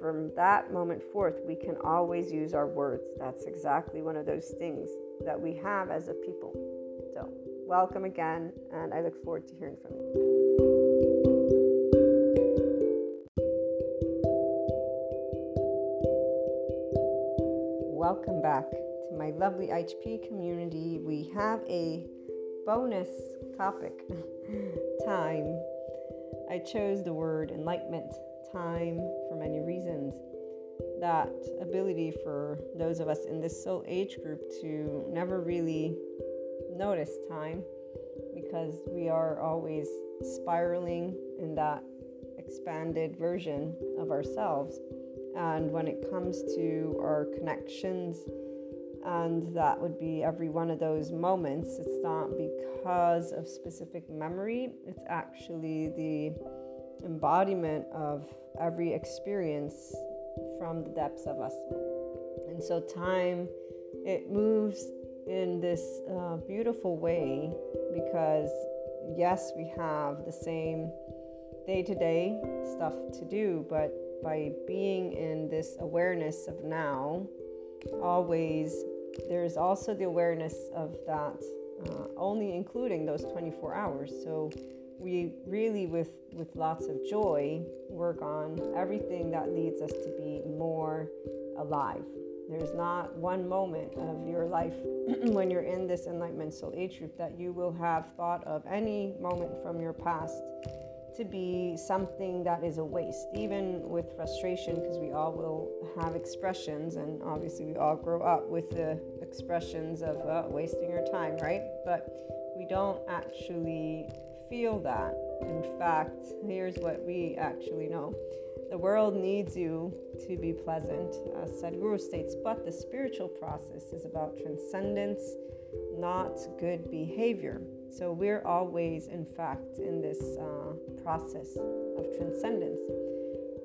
from that moment forth, we can always use our words. That's exactly one of those things that we have as a people. So, welcome again, and I look forward to hearing from you. Welcome back to my lovely HP community, we have a bonus topic time. I chose the word enlightenment, time, for many reasons. That ability for those of us in this soul age group to never really notice time because we are always spiraling in that expanded version of ourselves. And when it comes to our connections, and that would be every one of those moments, it's not because of specific memory, it's actually the embodiment of every experience from the depths of us. And so, time, it moves in this uh, beautiful way because, yes, we have the same day to day stuff to do, but by being in this awareness of now, always, there's also the awareness of that, uh, only including those 24 hours. So we really, with, with lots of joy, work on everything that leads us to be more alive. There's not one moment of your life when you're in this enlightenment soul age group that you will have thought of any moment from your past to be something that is a waste, even with frustration, because we all will have expressions, and obviously we all grow up with the expressions of uh, wasting your time, right? But we don't actually feel that. In fact, here's what we actually know the world needs you to be pleasant, as Sadhguru states, but the spiritual process is about transcendence, not good behavior. So we're always, in fact, in this uh, process of transcendence.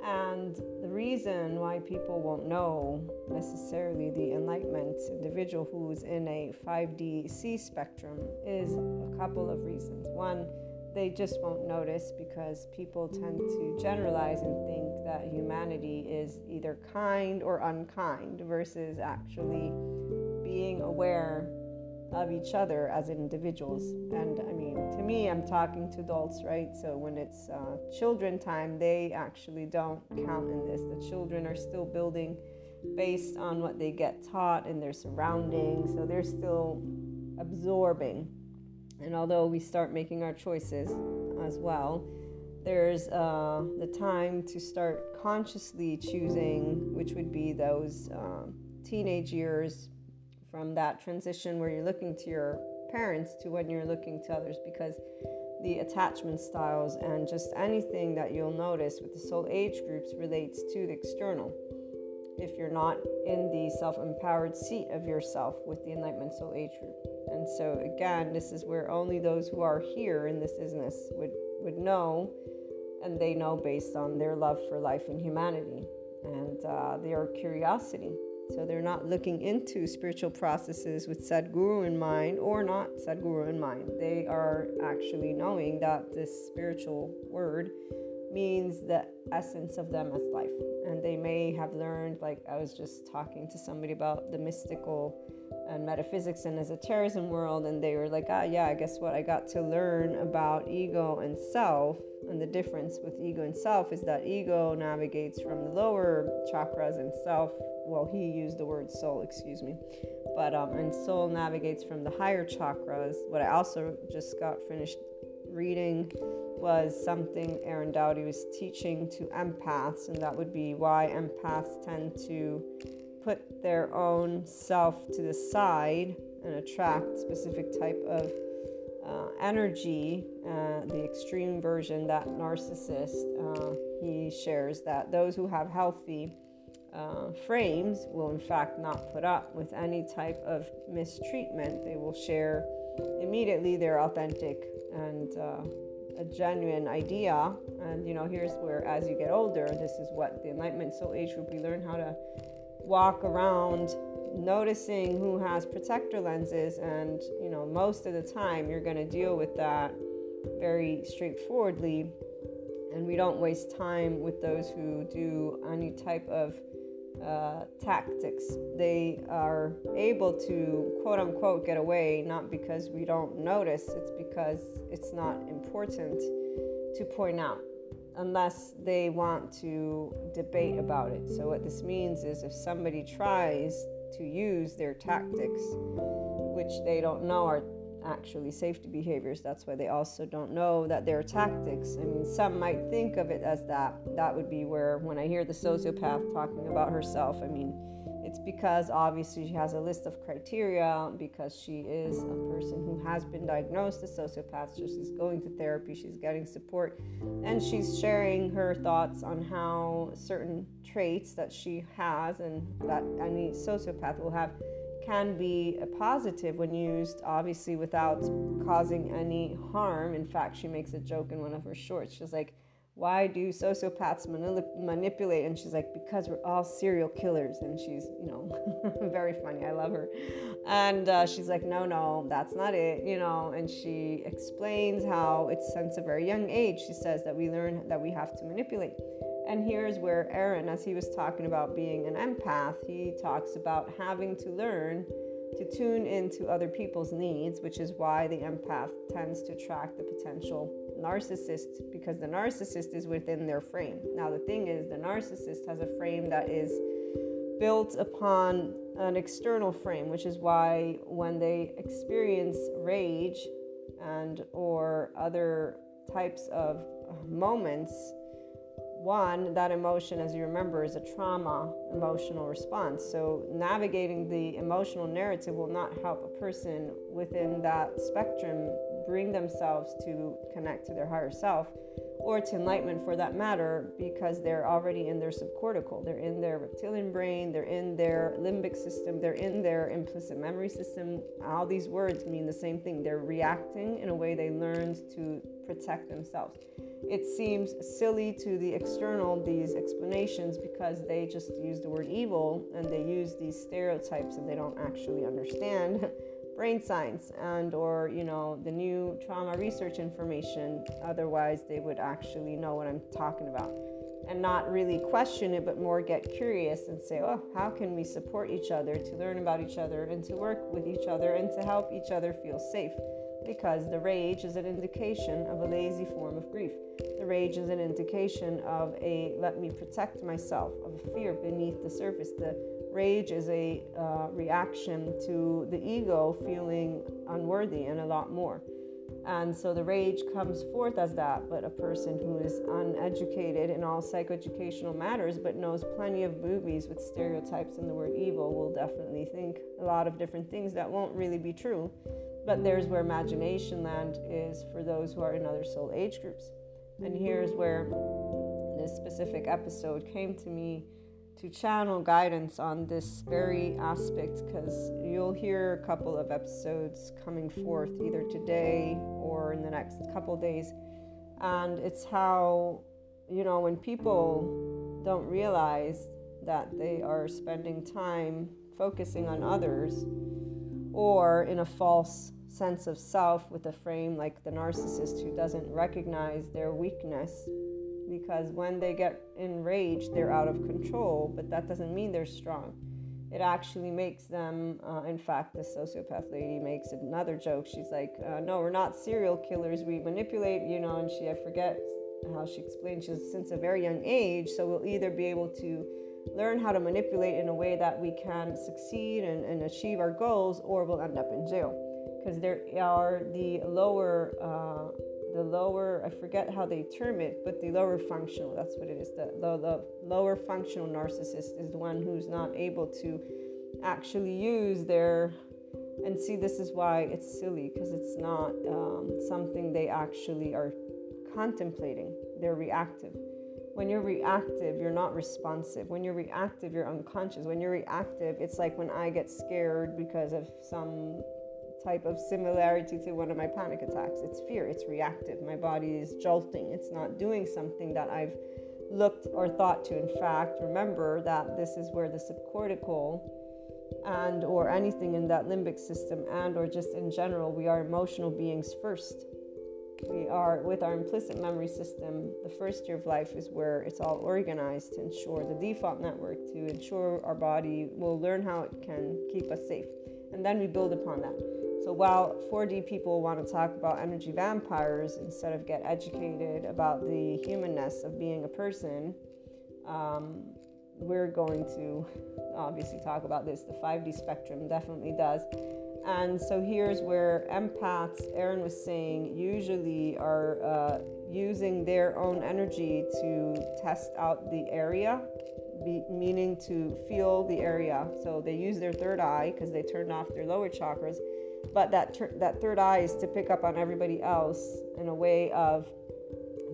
And the reason why people won't know necessarily the enlightenment individual who's in a 5D C spectrum is a couple of reasons. One, they just won't notice because people tend to generalize and think that humanity is either kind or unkind versus actually being aware of each other as individuals. And I mean, to me, I'm talking to adults, right? So when it's uh, children time, they actually don't count in this. The children are still building based on what they get taught in their surroundings. So they're still absorbing. And although we start making our choices as well, there's uh, the time to start consciously choosing, which would be those uh, teenage years from that transition where you're looking to your parents to when you're looking to others because the attachment styles and just anything that you'll notice with the soul age groups relates to the external. If you're not in the self empowered seat of yourself with the Enlightenment Soul Age group. And so, again, this is where only those who are here in this business would, would know, and they know based on their love for life and humanity and uh, their curiosity so they're not looking into spiritual processes with Sadhguru in mind or not Sadhguru in mind. They are actually knowing that this spiritual word means the essence of them as life. They may have learned, like I was just talking to somebody about the mystical and metaphysics and esotericism world, and they were like, ah, yeah, I guess what I got to learn about ego and self. And the difference with ego and self is that ego navigates from the lower chakras and self well, he used the word soul, excuse me. But, um, and soul navigates from the higher chakras. What I also just got finished reading was something Aaron Doughty was teaching to empaths, and that would be why empaths tend to put their own self to the side and attract specific type of uh, energy, uh, the extreme version, that narcissist, uh, he shares that those who have healthy uh, frames will, in fact, not put up with any type of mistreatment. They will share immediately their authentic and uh, a genuine idea. And you know, here's where, as you get older, this is what the Enlightenment Soul Age group we learn how to walk around noticing who has protector lenses and you know most of the time you're going to deal with that very straightforwardly and we don't waste time with those who do any type of uh, tactics. They are able to quote unquote get away not because we don't notice, it's because it's not important to point out unless they want to debate about it. So, what this means is if somebody tries to use their tactics, which they don't know are actually safety behaviors. That's why they also don't know that they're tactics. I mean, some might think of it as that. That would be where, when I hear the sociopath talking about herself, I mean, it's because obviously she has a list of criteria because she is a person who has been diagnosed as sociopath. So she's going to therapy, she's getting support, and she's sharing her thoughts on how certain traits that she has and that any sociopath will have can be a positive when used, obviously, without causing any harm. In fact, she makes a joke in one of her shorts. She's like, why do sociopaths manipulate? And she's like, because we're all serial killers. And she's, you know, very funny. I love her. And uh, she's like, no, no, that's not it, you know. And she explains how it's since a very young age, she says that we learn that we have to manipulate. And here's where Aaron, as he was talking about being an empath, he talks about having to learn to tune into other people's needs, which is why the empath tends to attract the potential narcissist because the narcissist is within their frame. Now, the thing is, the narcissist has a frame that is built upon an external frame, which is why when they experience rage and or other types of moments one, that emotion, as you remember, is a trauma emotional response. So, navigating the emotional narrative will not help a person within that spectrum bring themselves to connect to their higher self or to enlightenment for that matter because they're already in their subcortical. They're in their reptilian brain, they're in their limbic system, they're in their implicit memory system. All these words mean the same thing. They're reacting in a way they learned to protect themselves. It seems silly to the external, these explanations, because they just use the word evil and they use these stereotypes and they don't actually understand. Brain science and or you know the new trauma research information. Otherwise they would actually know what i'm talking about. And not really question it but more get curious and say oh how can we support each other to learn about each other and to work with each other and to help each other feel safe because the rage is an indication of a lazy form of grief. The rage is an indication of a let me protect myself, of a fear beneath the surface. The rage is a uh, reaction to the ego feeling unworthy and a lot more. And so the rage comes forth as that, but a person who is uneducated in all psychoeducational matters but knows plenty of movies with stereotypes and the word evil will definitely think a lot of different things that won't really be true. But there's where imagination land is for those who are in other soul age groups. And here's where this specific episode came to me to channel guidance on this very aspect because you'll hear a couple of episodes coming forth either today or in the next couple days. And it's how, you know, when people don't realize that they are spending time focusing on others or in a false sense of self with a frame like the narcissist who doesn't recognize their weakness because when they get enraged, they're out of control, but that doesn't mean they're strong. It actually makes them, uh, in fact, the sociopath lady makes another joke. She's like, uh, No, we're not serial killers. We manipulate, you know, and she, I forget how she explained, she's since a very young age. So we'll either be able to learn how to manipulate in a way that we can succeed and, and achieve our goals, or we'll end up in jail. Because there are the lower, uh, the lower, I forget how they term it, but the lower functional, that's what it is. The, the, the lower functional narcissist is the one who's not able to actually use their and see this is why it's silly because it's not um, something they actually are contemplating they're reactive when you're reactive, you're not responsive. When you're reactive, you're unconscious. When you're reactive, it's like when I get scared because of some type of similarity to one of my panic attacks. It's fear, it's reactive. My body is jolting, it's not doing something that I've looked or thought to. In fact, remember that this is where the subcortical and or anything in that limbic system and or just in general we are emotional beings first we are with our implicit memory system the first year of life is where it's all organized to ensure the default network to ensure our body will learn how it can keep us safe and then we build upon that so while 4d people want to talk about energy vampires instead of get educated about the humanness of being a person um, we're going to obviously talk about this. The 5D spectrum definitely does. And so here's where empaths, Aaron was saying, usually are uh, using their own energy to test out the area, be, meaning to feel the area. So they use their third eye because they turned off their lower chakras. But that, ter- that third eye is to pick up on everybody else in a way of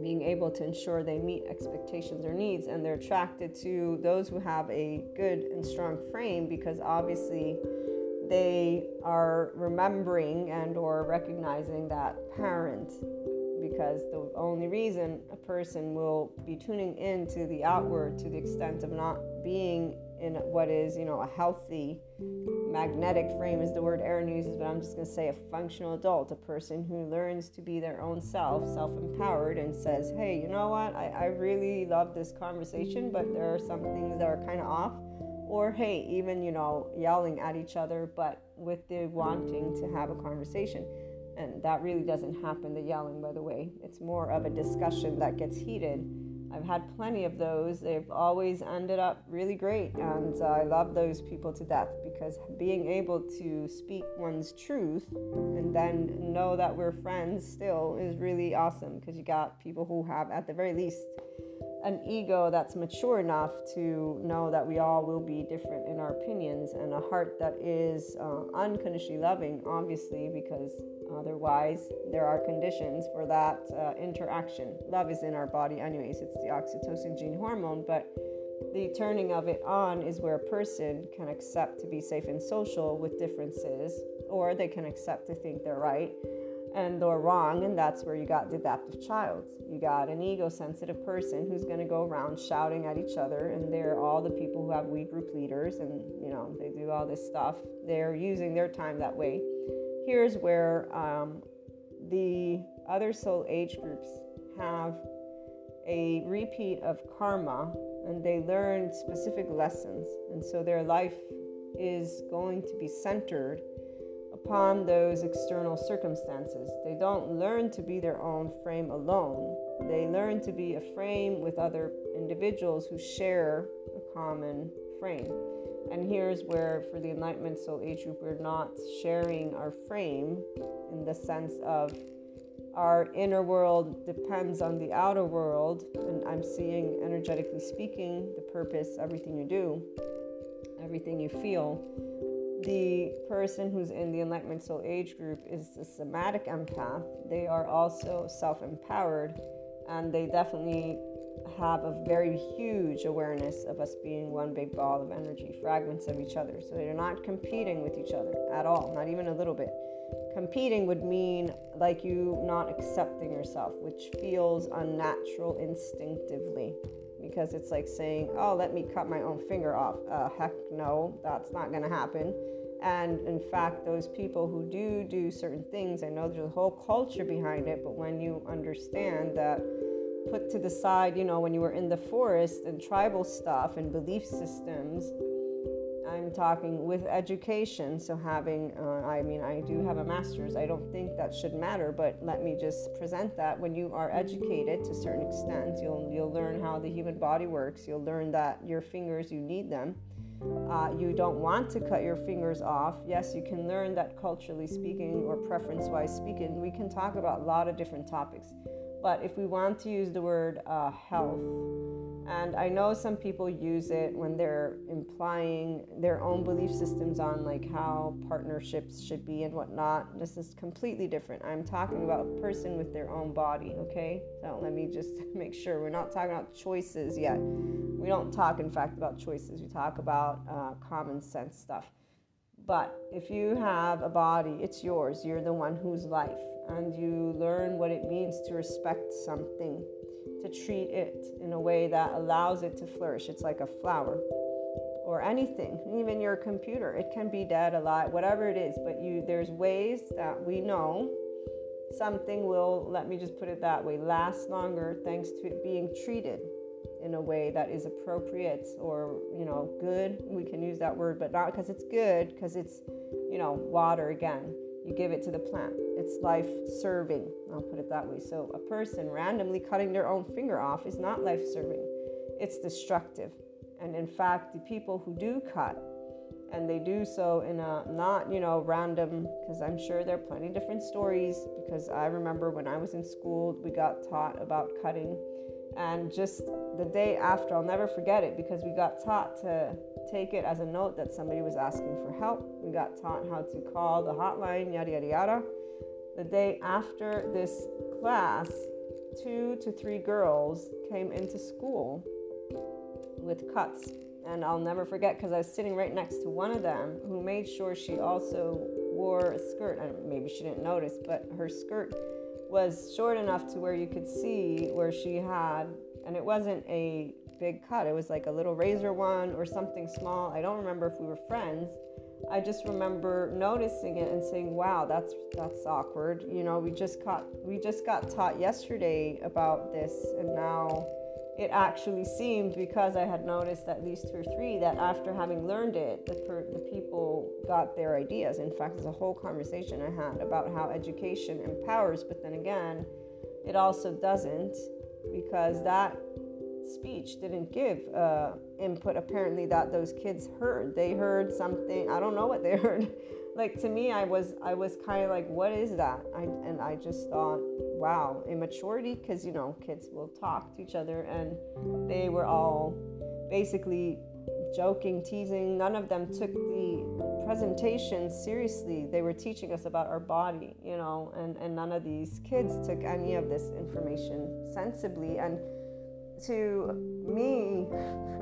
being able to ensure they meet expectations or needs and they're attracted to those who have a good and strong frame because obviously they are remembering and or recognizing that parent because the only reason a person will be tuning in to the outward to the extent of not being in what is you know a healthy magnetic frame is the word Aaron uses, but I'm just going to say a functional adult, a person who learns to be their own self, self empowered, and says, hey, you know what? I, I really love this conversation, but there are some things that are kind of off. Or, hey, even, you know, yelling at each other, but with the wanting to have a conversation. And that really doesn't happen, the yelling, by the way. It's more of a discussion that gets heated I've had plenty of those. They've always ended up really great, and uh, I love those people to death because being able to speak one's truth and then know that we're friends still is really awesome because you got people who have, at the very least, an ego that's mature enough to know that we all will be different in our opinions and a heart that is uh, unconditionally loving, obviously, because Otherwise, there are conditions for that uh, interaction. Love is in our body, anyways, it's the oxytocin gene hormone, but the turning of it on is where a person can accept to be safe and social with differences, or they can accept to think they're right and they're wrong, and that's where you got the adaptive child. You got an ego sensitive person who's going to go around shouting at each other, and they're all the people who have we group leaders, and you know, they do all this stuff. They're using their time that way here's where um, the other soul age groups have a repeat of karma and they learn specific lessons. And so their life is going to be centered upon those external circumstances. They don't learn to be their own frame alone, they learn to be a frame with other individuals who share a common frame. And here's where, for the Enlightenment Soul Age group, we're not sharing our frame in the sense of our inner world depends on the outer world. And I'm seeing, energetically speaking, the purpose, everything you do, everything you feel. The person who's in the Enlightenment Soul Age group is the somatic empath. They are also self empowered and they definitely have a very huge awareness of us being one big ball of energy, fragments of each other. So they're not competing with each other at all, not even a little bit. Competing would mean like you not accepting yourself, which feels unnatural instinctively because it's like saying, oh, let me cut my own finger off. Uh, heck no, that's not going to happen. And in fact, those people who do do certain things, I know there's a whole culture behind it, but when you understand that put to the side, you know, when you were in the forest and tribal stuff and belief systems. Talking with education, so having, uh, I mean, I do have a master's. I don't think that should matter, but let me just present that. When you are educated to a certain extent, you'll you'll learn how the human body works. You'll learn that your fingers, you need them. Uh, you don't want to cut your fingers off. Yes, you can learn that culturally speaking or preference wise speaking. We can talk about a lot of different topics. But if we want to use the word uh, health, and I know some people use it when they're implying their own belief systems on like how partnerships should be and whatnot. This is completely different. I'm talking about a person with their own body, okay? So let me just make sure we're not talking about choices yet. We don't talk, in fact, about choices. We talk about uh, common sense stuff. But if you have a body, it's yours. You're the one whose life and you learn what it means to respect something, to treat it in a way that allows it to flourish. It's like a flower or anything, even your computer. It can be dead, alive, whatever it is, but you there's ways that we know something will, let me just put it that way, last longer thanks to it being treated in a way that is appropriate or, you know, good. We can use that word, but not because it's good, because it's, you know, water again you give it to the plant. It's life serving, I'll put it that way. So, a person randomly cutting their own finger off is not life serving, it's destructive. And in fact, the people who do cut, and they do so in a not, you know, random, because I'm sure there are plenty different stories. Because I remember when I was in school, we got taught about cutting. And just the day after, I'll never forget it because we got taught to take it as a note that somebody was asking for help. We got taught how to call the hotline, yada, yada, yada. The day after this class, two to three girls came into school with cuts. And I'll never forget because I was sitting right next to one of them who made sure she also wore a skirt. And maybe she didn't notice, but her skirt was short enough to where you could see where she had, and it wasn't a big cut, it was like a little razor one or something small. I don't remember if we were friends. I just remember noticing it and saying, "Wow, that's that's awkward." You know, we just got we just got taught yesterday about this, and now it actually seemed because I had noticed at least two or three that after having learned it, the, per, the people got their ideas. In fact, there's a whole conversation I had about how education empowers, but then again, it also doesn't because that speech didn't give uh, input apparently that those kids heard. They heard something. I don't know what they heard. like to me, I was I was kind of like, what is that? I, and I just thought wow, immaturity, because you know, kids will talk to each other, and they were all basically joking, teasing. None of them took the presentation seriously. They were teaching us about our body, you know, and, and none of these kids took any of this information sensibly. And to me,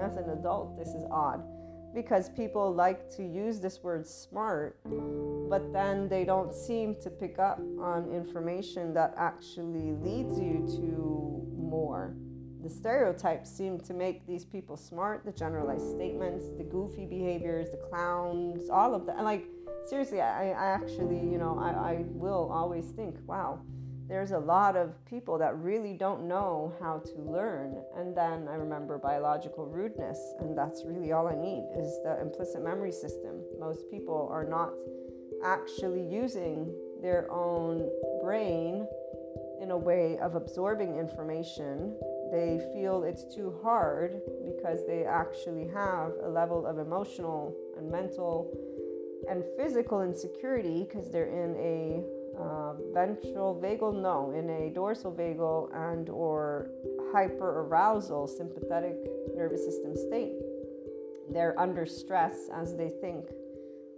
as an adult, this is odd because people like to use this word smart, but then they don't seem to pick up on information that actually leads you to more. The stereotypes seem to make these people smart, the generalized statements, the goofy behaviors, the clowns, all of that. Like, seriously, I, I actually, you know, I, I will always think, wow, there's a lot of people that really don't know how to learn. And then I remember biological rudeness, and that's really all I need is the implicit memory system. Most people are not actually using their own brain in a way of absorbing information. They feel it's too hard because they actually have a level of emotional and mental and physical insecurity because they're in a uh, ventral vagal no in a dorsal vagal and or hyper arousal sympathetic nervous system state. They're under stress as they think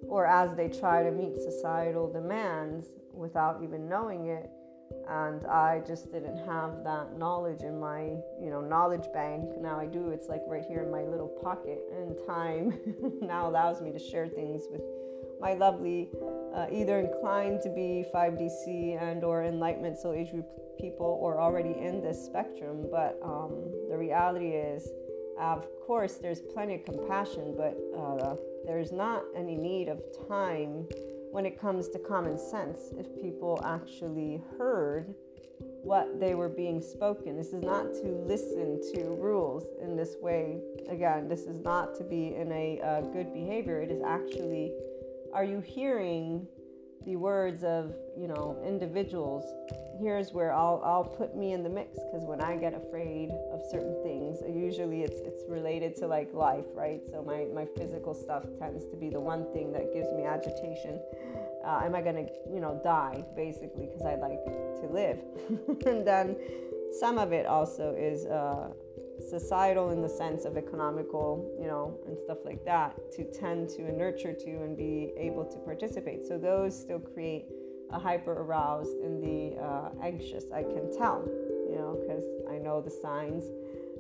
or as they try to meet societal demands without even knowing it. And i just didn't have that knowledge in my you know knowledge bank. Now i do it's like right here in my little pocket and time. Now allows me to share things with my lovely uh, either inclined to be 5DC and or enlightenment so age group people or already in this spectrum but um, the reality is of course there's plenty of compassion but uh, there's not any need of time when it comes to common sense if people actually heard what they were being spoken. This is not to listen to rules in this way. Again, this is not to be in a uh, good behavior. It is actually are you hearing the words of you know individuals? Here's where i'll i'll put me in the mix because when i get afraid of certain things usually it's it's related to like life right? So my my physical stuff tends to be the one thing that gives me agitation. Uh, am i gonna you know die basically because i like to live? And then some of it also is uh, societal in the sense of economical, you know, and stuff like that to tend to and nurture to and be able to participate. So those still create a hyper aroused and the uh, anxious. I can tell, you know, because I know the signs.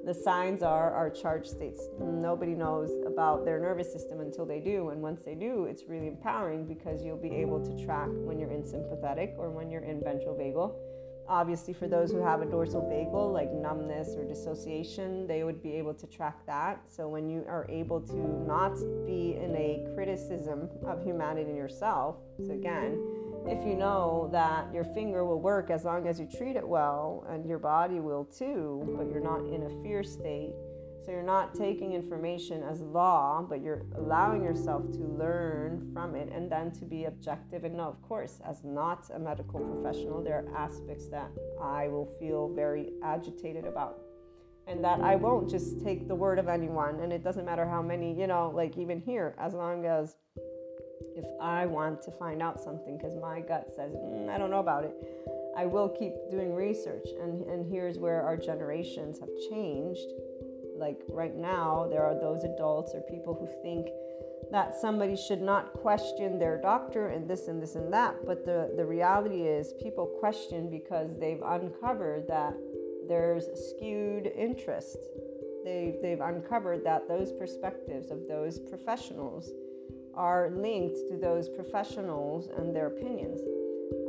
The signs are our charge states. Nobody knows about their nervous system until they do. And once they do, it's really empowering because you'll be able to track when you're in sympathetic or when you're in ventral vagal Obviously, for those who have a dorsal vagal, like numbness or dissociation, they would be able to track that. So, when you are able to not be in a criticism of humanity and yourself, so again, if you know that your finger will work as long as you treat it well, and your body will too, but you're not in a fear state, so you're not taking information as law, but you're allowing yourself to learn from it and then to be objective. And no, of course, as not a medical professional, there are aspects that I will feel very agitated about. and that I won't just take the word of anyone. And it doesn't matter how many, you know, like even here, as long as if I want to find out something because my gut says, mm, I don't know about it, I will keep doing research. And, and here's where our generations have changed. Like right now, there are those adults or people who think that somebody should not question their doctor and this and this and that. But the, the reality is, people question because they've uncovered that there's skewed interest. They've, they've uncovered that those perspectives of those professionals are linked to those professionals and their opinions.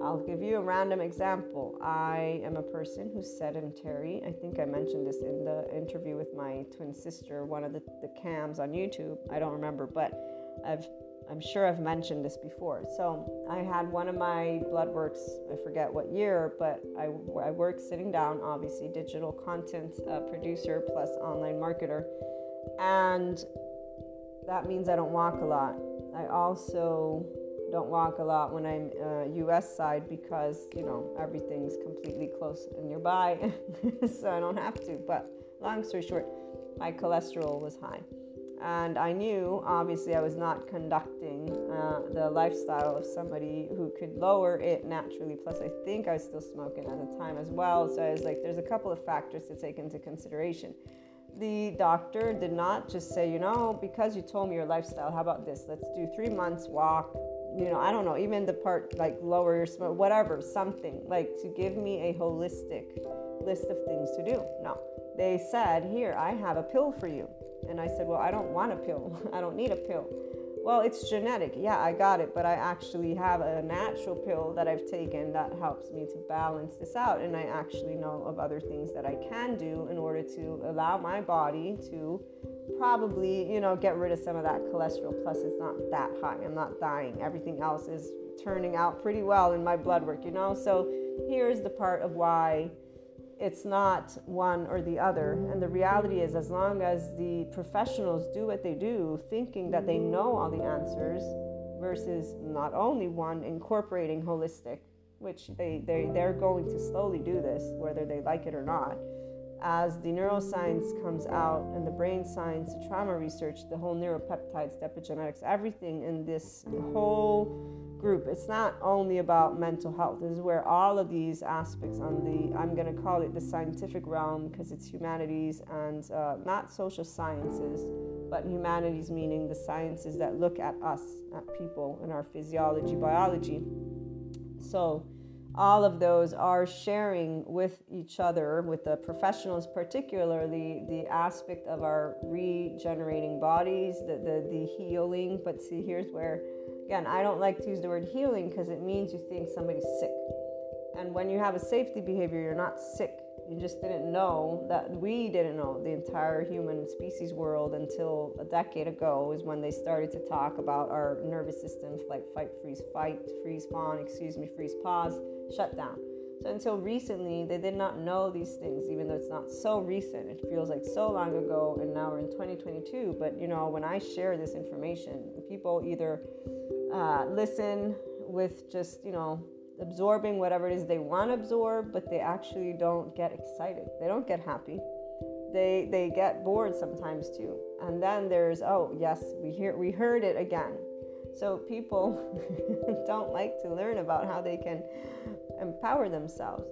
I'll give you a random example. I am a person who's sedentary. I think I mentioned this in the interview with my twin sister, one of the, the cams on YouTube. I don't remember, but I've I'm sure I've mentioned this before. So I had one of my blood works, I forget what year, but I, I work sitting down, obviously, digital content uh, producer plus online marketer. And that means I don't walk a lot. I also don't walk a lot when I'm uh, US side because, you know, everything's completely close and nearby. so I don't have to. But long story short, my cholesterol was high. And I knew, obviously, I was not conducting uh, the lifestyle of somebody who could lower it naturally. Plus, I think I was still smoking at the time as well. So I was like, there's a couple of factors to take into consideration. The doctor did not just say, you know, because you told me your lifestyle, how about this? Let's do three months walk, you know, I don't know, even the part like lower your smoke, whatever, something like to give me a holistic list of things to do. No, they said, here, I have a pill for you. And I said, Well, I don't want a pill. I don't need a pill. Well, it's genetic. Yeah, I got it, but I actually have a natural pill that I've taken that helps me to balance this out. And I actually know of other things that I can do in order to allow my body to probably, you know, get rid of some of that cholesterol. Plus, it's not that high. I'm not dying. Everything else is turning out pretty well in my blood work, you know? So here's the part of why it's not one or the other. And the reality is, as long as the professionals do what they do, thinking that they know all the answers, versus not only one incorporating holistic, which they, they, they're going to slowly do this, whether they like it or not. As the neuroscience comes out and the brain science, the trauma research, the whole neuropeptides, the epigenetics, everything in this whole group. It's not only about mental health. This is where all of these aspects on the, I'm going to call it the scientific realm because it's humanities and uh, not social sciences, but humanities meaning the sciences that look at us, at people and our physiology, biology. So, all of those are sharing with each other, with the professionals, particularly the aspect of our regenerating bodies, the, the, the healing. But see, here's where Again, I don't like to use the word healing because it means you think somebody's sick. And when you have a safety behavior, you're not sick. You just didn't know that we didn't know the entire human species world until a decade ago is when they started to talk about our nervous system, like fight, freeze, fight, freeze, fawn, excuse me, freeze, pause, shut down. So until recently, they did not know these things, even though it's not so recent. It feels like so long ago, and now we're in 2022. But you know, when I share this information, people either uh, listen with just, you know, absorbing whatever it is they want to absorb, but they actually don't get excited. They don't get happy. They they get bored sometimes too. And then there's oh yes, we hear we heard it again. So people don't like to learn about how they can empower themselves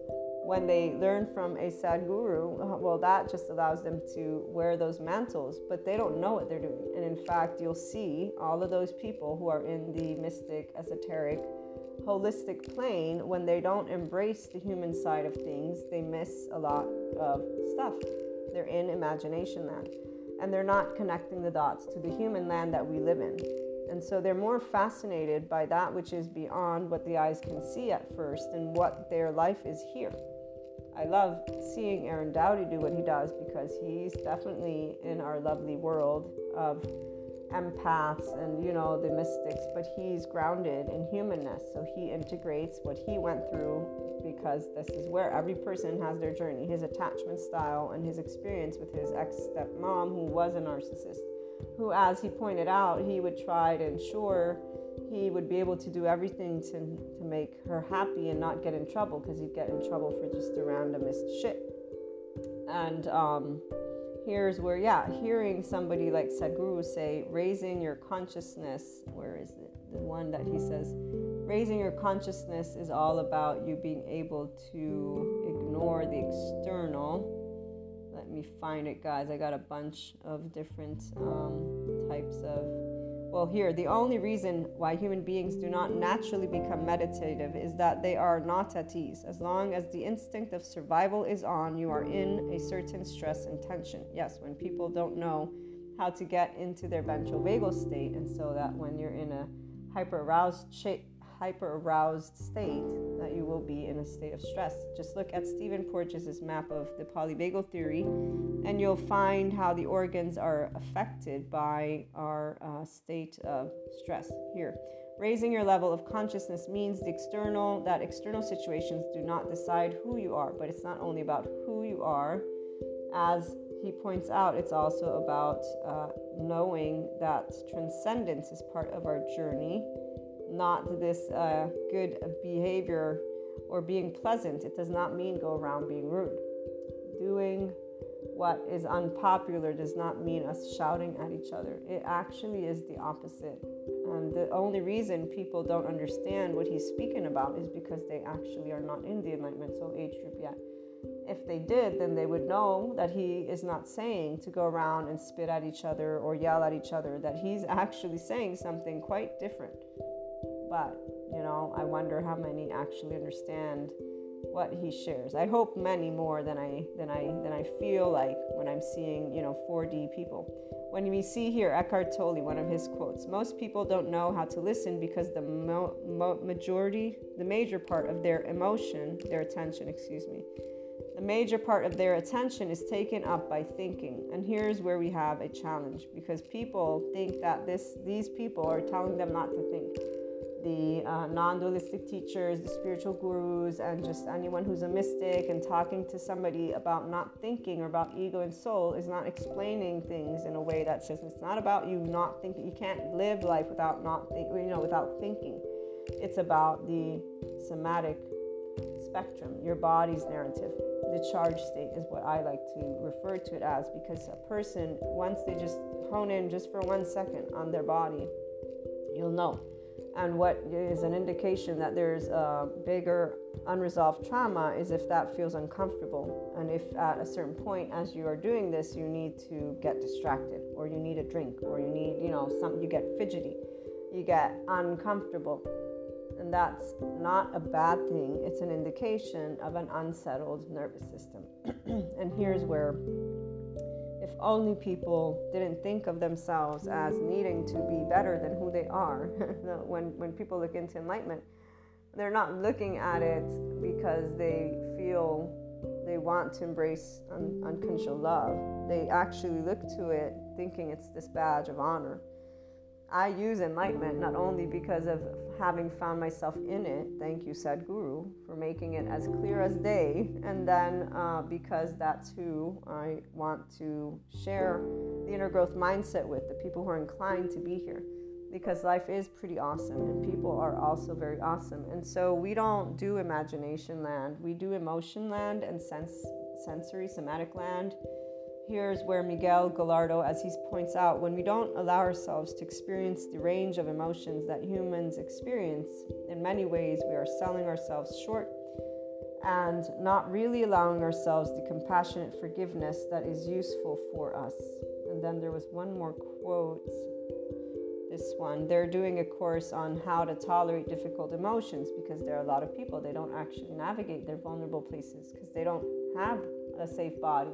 when they learn from a sadguru, uh, well, that just allows them to wear those mantles, but they don't know what they're doing. And in fact, you'll see all of those people who are in the mystic, esoteric, holistic plane, when they don't embrace the human side of things, they miss a lot of stuff. They're in imagination land and they're not connecting the dots to the human land that we live in. And so they're more fascinated by that which is beyond what the eyes can see at first and what their life is here. I love seeing Aaron Doughty do what he does because he's definitely in our lovely world of empaths and you know the mystics but he's grounded in humanness so he integrates what he went through because this is where every person has their journey his attachment style and his experience with his ex-stepmom who was a narcissist who as he pointed out he would try to ensure he would be able to do everything to, to make her happy and not get in trouble because he'd get in trouble for just the randomest shit. And um, here's where, yeah, hearing somebody like Sadhguru say, raising your consciousness, where is it? The one that he says, raising your consciousness is all about you being able to ignore the external. Me find it, guys. I got a bunch of different um, types of well, here, the only reason why human beings do not naturally become meditative is that they are not at ease. As long as the instinct of survival is on, you are in a certain stress and tension. Yes, when people don't know how to get into their ventral vagal state, and so that when you're in a hyper aroused shape, hyper aroused state that you will be in a state of stress. Just look at Stephen Porges' map of the polyvagal theory, and you'll find how the organs are affected by our uh, state of stress. Here, raising your level of consciousness means the external that external situations do not decide who you are, but it's not only about who you are, as he points out, it's also about uh, knowing that transcendence is part of our journey not this uh, good behavior or being pleasant. It does not mean go around being rude. Doing what is unpopular does not mean us shouting at each other. It actually is the opposite. And the only reason people don't understand what he's speaking about is because they actually are not in the Enlightenment Soul Age group yet. If they did, then they would know that he is not saying to go around and spit at each other or yell at each other, that he's actually saying something quite different. But, you know, I wonder how many actually understand what he shares. I hope many more than I than I than I feel like when I'm seeing, you know, 4D people. When we see here Eckhart Tolle, one of his quotes, most people don't know how to listen because the mo- mo- majority, the major part of their emotion, their attention, excuse me, the major part of their attention is taken up by thinking. And here's where we have a challenge because people think that this these people are telling them not to think the uh, non dualistic teachers, the spiritual gurus, and just anyone who's a mystic and talking to somebody about not thinking or about ego and soul is not explaining things in a way that says it's not about you not thinking. You can't live life without not think, you know, without thinking. It's about the somatic spectrum, your body's narrative. The charge state is what I like to refer to it as because a person, once they just hone in just for one second on their body, you'll know and what is an indication that there's a bigger unresolved trauma is if that feels uncomfortable. And if at a certain point, as you are doing this, you need to get distracted, or you need a drink, or you need, you know, some, you get fidgety, you get uncomfortable. And that's not a bad thing, it's an indication of an unsettled nervous system. and here's where if only people didn't think of themselves as needing to be better than who they are. when, when people look into enlightenment, they're not looking at it because they feel they want to embrace un- unconditional love. They actually look to it thinking it's this badge of honor. I use enlightenment not only because of having found myself in it, thank you, Sadhguru, for making it as clear as day, and then uh, because that's who I want to share the inner growth mindset with, the people who are inclined to be here. Because life is pretty awesome, and people are also very awesome. And so we don't do imagination land, we do emotion land and sense, sensory, somatic land Here's where Miguel Gallardo, as he points out, when we don't allow ourselves to experience the range of emotions that humans experience, in many ways we are selling ourselves short and not really allowing ourselves the compassionate forgiveness that is useful for us. And then there was one more quote. This one, they're doing a course on how to tolerate difficult emotions because there are a lot of people, they don't actually navigate their vulnerable places because they don't have a safe body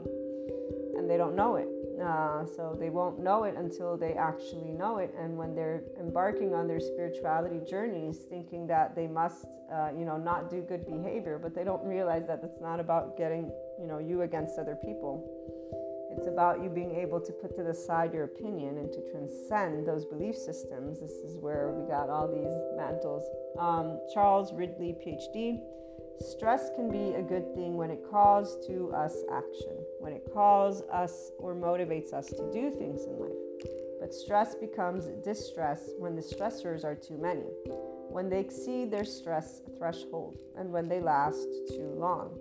and they don't know it. Uh, so they won't know it until they actually know it. And when they're embarking on their spirituality journeys, thinking that they must, uh, you know, not do good behavior, but they don't realize that it's not about getting, you know, you against other people. It's about you being able to put to the side your opinion and to transcend those belief systems. This is where we got all these mantles. Um, Charles Ridley, PhD Stress can be a good thing when it calls to us action, when it calls us or motivates us to do things in life. But stress becomes distress when the stressors are too many, when they exceed their stress threshold, and when they last too long.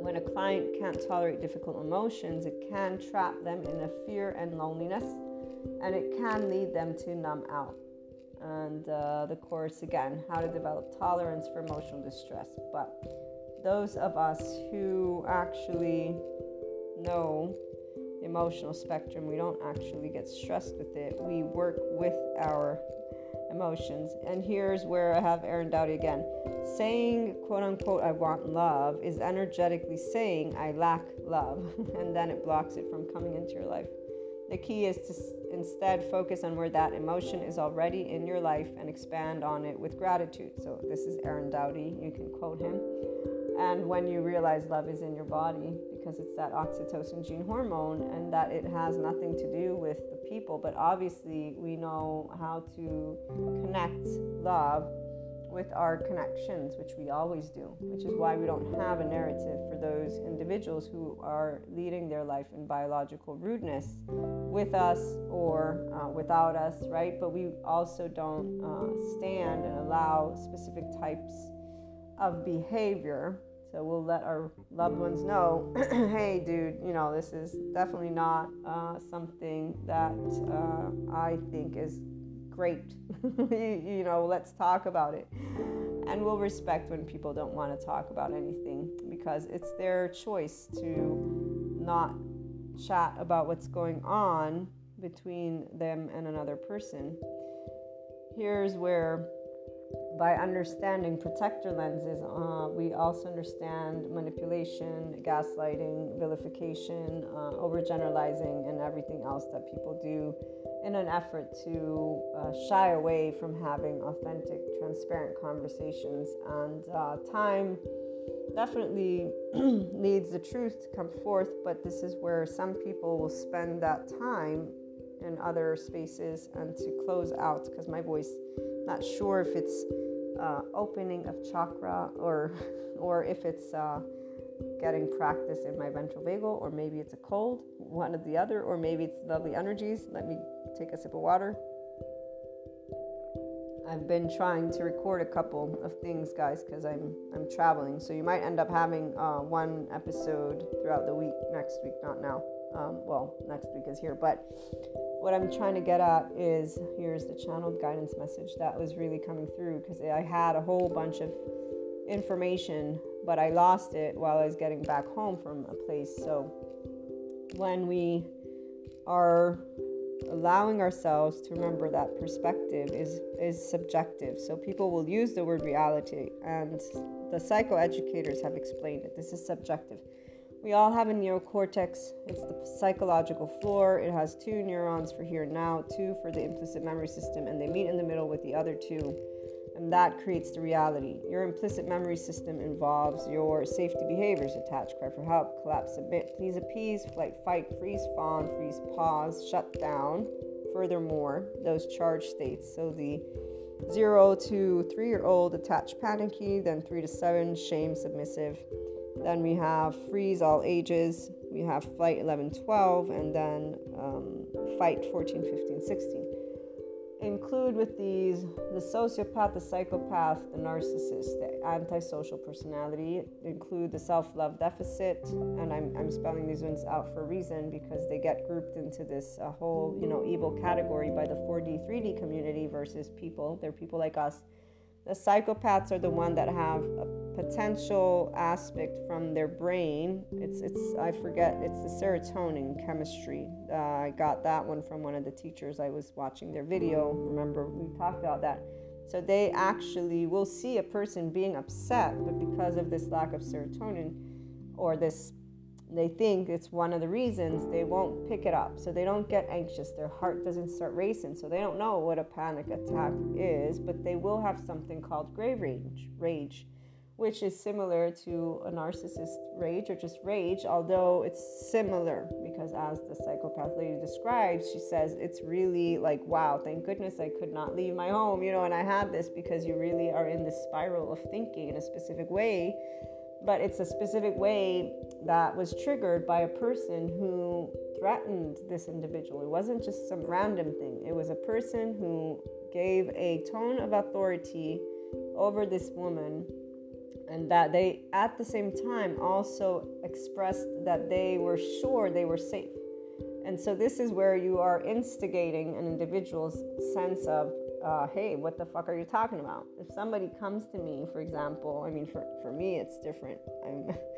When a client can't tolerate difficult emotions, it can trap them in a fear and loneliness, and it can lead them to numb out. And uh, the course again, how to develop tolerance for emotional distress. But those of us who actually know the emotional spectrum, we don't actually get stressed with it. We work with our emotions. And here's where I have Aaron Doughty again. Saying, quote unquote, I want love is energetically saying, I lack love. and then it blocks it from coming into your life. The key is to instead focus on where that emotion is already in your life and expand on it with gratitude. So, this is Aaron Doughty, You can quote him. And when you realize love is in your body, because it's that oxytocin gene hormone, and that it has nothing to do with the people, but obviously we know how to connect love with our connections, which we always do, which is why we don't have a narrative for those individuals who are leading their life in biological rudeness with us or uh, without us, right? But we also don't uh, stand and allow specific types of behavior so we'll let our loved ones know, hey, dude, you know, this is definitely not uh, something that uh, I think is great. you, you know, let's talk about it. And we'll respect when people don't want to talk about anything because it's their choice to not chat about what's going on between them and another person. Here's where by understanding protector lenses, uh, we also understand manipulation, gaslighting, vilification, uh, overgeneralizing, and everything else that people do in an effort to uh, shy away from having authentic, transparent conversations. And uh, time definitely needs the truth to come forth, but this is where some people will spend that time in other spaces and to close out because my voice not sure if it's uh, opening of chakra or or if it's uh, getting practice in my ventral vagal or maybe it's a cold one or the other or maybe it's lovely energies let me take a sip of water I've been trying to record a couple of things, guys, because I'm I'm traveling. So you might end up having uh, one episode throughout the week. Next week, not now. Um, well, next week is here, but what I'm trying to get at is here's the channeled guidance message that was really coming through because I had a whole bunch of information, but I lost it while I was getting back home from a place. So when we are allowing ourselves to remember that perspective is is subjective. So people will use the word reality and the psychoeducators have explained it. This is subjective. We all have a neocortex. It's the psychological floor. It has two neurons for here and now, two for the implicit memory system, and they meet in the middle with the other two. And that creates the reality. Your implicit memory system involves your safety behaviors attach, cry for help, collapse, submit, please appease, flight, fight, freeze, fawn, freeze, pause, shut down. Furthermore, those charge states. So the zero to three year old attached panicky, then three to seven shame submissive, then we have freeze all ages. We have flight 11, 12, and then um, fight 14, 15, 16. Include with these the sociopath, the psychopath, the narcissist, the antisocial personality. Include the self love deficit, and I'm, I'm spelling these ones out for a reason because they get grouped into this uh, whole you know evil category by the 4D, 3D community versus people. They're people like us the psychopaths are the one that have a potential aspect from their brain. It's it's I forget. It's the serotonin chemistry. Uh, I got that one from one of the teachers. I was watching their video. Remember we talked about that. So they actually will see a person being upset, but because of this lack of serotonin or this they think it's one of the reasons they won't pick it up. So they don't get anxious. Their heart doesn't start racing. So they don't know what a panic attack is, but they will have something called grave rage, rage, which is similar to a narcissist rage or just rage, although it's similar because as the psychopath lady describes, she says it's really like, wow, thank goodness I could not leave my home, you know, and I had this because you really are in this spiral of thinking in a specific way but it's a specific way that was triggered by a person who threatened this individual. It wasn't just some random thing, it was a person who gave a tone of authority over this woman and that they at the same time also expressed that they were sure they were safe and so this is where you are instigating an individual's sense of uh, hey what the fuck are you talking about if somebody comes to me for example i mean for, for me it's different i'm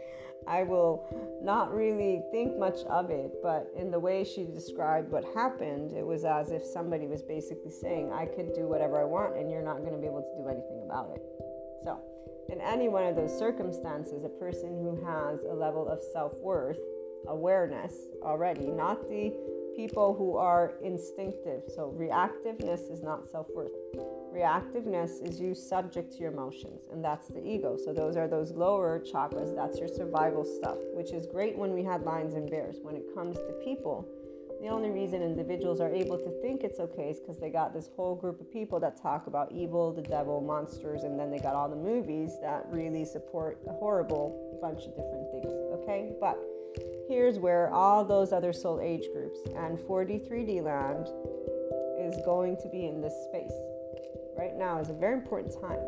I will not really think much of it, but in the way she described what happened, it was as if somebody was basically saying, I could do whatever I want and you're not going to be able to do anything about it. So, in any one of those circumstances, a person who has a level of self worth, awareness already, not the people who are instinctive. So, reactiveness is not self worth. Reactiveness is you subject to your emotions, and that's the ego. So, those are those lower chakras. That's your survival stuff, which is great when we had lions and bears. When it comes to people, the only reason individuals are able to think it's okay is because they got this whole group of people that talk about evil, the devil, monsters, and then they got all the movies that really support a horrible bunch of different things. Okay, but here's where all those other soul age groups and 4D3D land is going to be in this space. Right now is a very important time.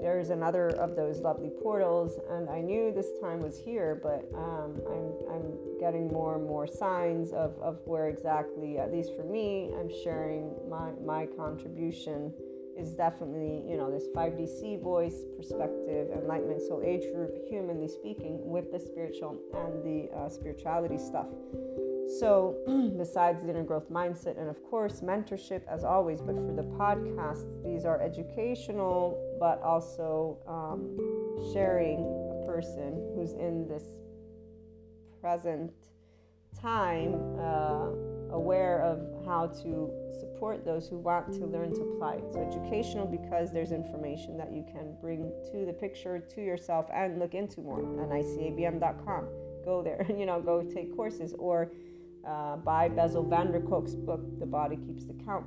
There's another of those lovely portals, and I knew this time was here, but um, I'm, I'm getting more and more signs of, of where exactly, at least for me, I'm sharing my, my contribution is definitely, you know, this 5DC voice, perspective, enlightenment, soul age group, humanly speaking, with the spiritual and the uh, spirituality stuff. So, besides the inner growth mindset, and of course, mentorship as always, but for the podcast, these are educational, but also um, sharing a person who's in this present time uh, aware of how to support those who want to learn to apply it. So, educational because there's information that you can bring to the picture, to yourself, and look into more on icabm.com. Go there, you know, go take courses or uh, buy Bessel van der Kolk's book, The Body Keeps the Count.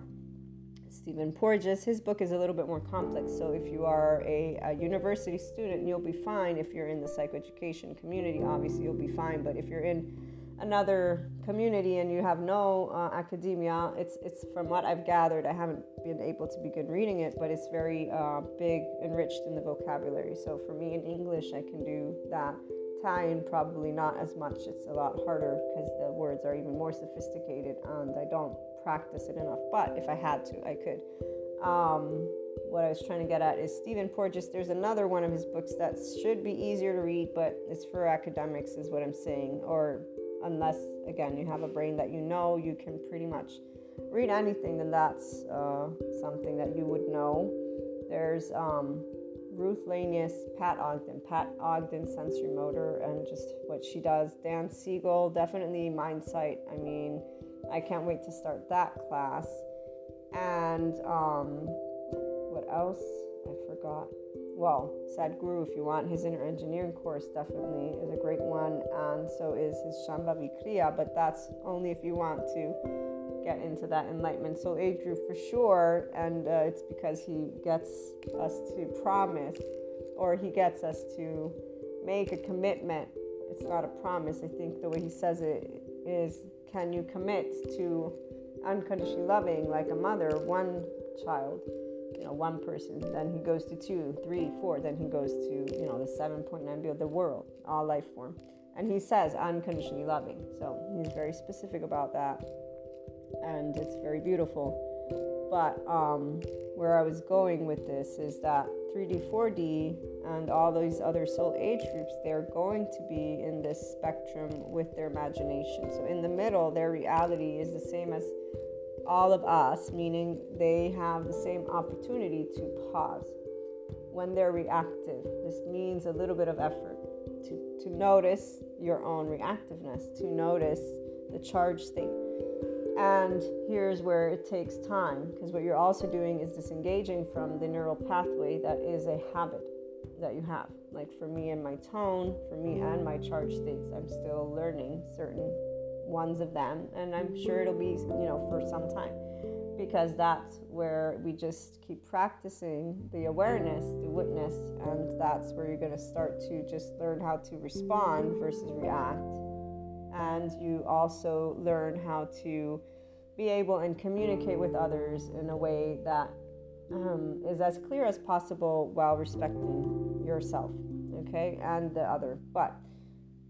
Stephen Porges, his book is a little bit more complex. So if you are a, a, university student, you'll be fine. If you're in the psychoeducation community, obviously you'll be fine. But if you're in another community and you have no uh, academia, it's it's from what I've gathered. I haven't been able to begin reading it, but it's very uh, big, enriched in the vocabulary. So for me in English, I can do that. Italian probably not as much. It's a lot harder because the words are even more sophisticated, and I don't practice it enough. But if I had to, I could. Um, what I was trying to get at is Stephen Porges. There's another one of his books that should be easier to read, but it's for academics, is what I'm saying. Or unless, again, you have a brain that you know, you can pretty much read anything, then that's uh, something that you would know. There's um, Ruth Lanius, Pat Ogden, Pat Ogden, sensory motor, and just what she does. Dan Siegel, definitely Mindsight. I mean, I can't wait to start that class. And um, what else? I forgot. Well, Sadhguru, if you want, his inner engineering course definitely is a great one, and so is his Shambhavi Kriya, but that's only if you want to get into that enlightenment soul age group for sure, and uh, it's because he gets us to promise or he gets us to make a commitment. It's not a promise. I think the way he says it is can you commit to unconditionally loving like a mother one child you know one person then he goes to two three four then he goes to you know the 7.9 billion the world all life form. And he says unconditionally loving. So he's very specific about that. And it's very beautiful. But um, where i was going with this is that 3D, 4D, and all these other soul age groups, they're going to be in this spectrum with their imagination. So, in the middle, their reality is the same as all of us, meaning they have the same opportunity to pause when they're reactive. This means a little bit of effort to, to notice your own reactiveness, to notice the charge state and here's where it takes time because what you're also doing is disengaging from the neural pathway that is a habit that you have. Like for me and my tone, for me and my charge states, I'm still learning certain ones of them. And I'm sure it'll be, you know, for some time because that's where we just keep practicing the awareness, the witness, and that's where you're going to start to just learn how to respond versus react and you also learn how to be able and communicate with others in a way that um, is as clear as possible while respecting yourself, okay, and the other. But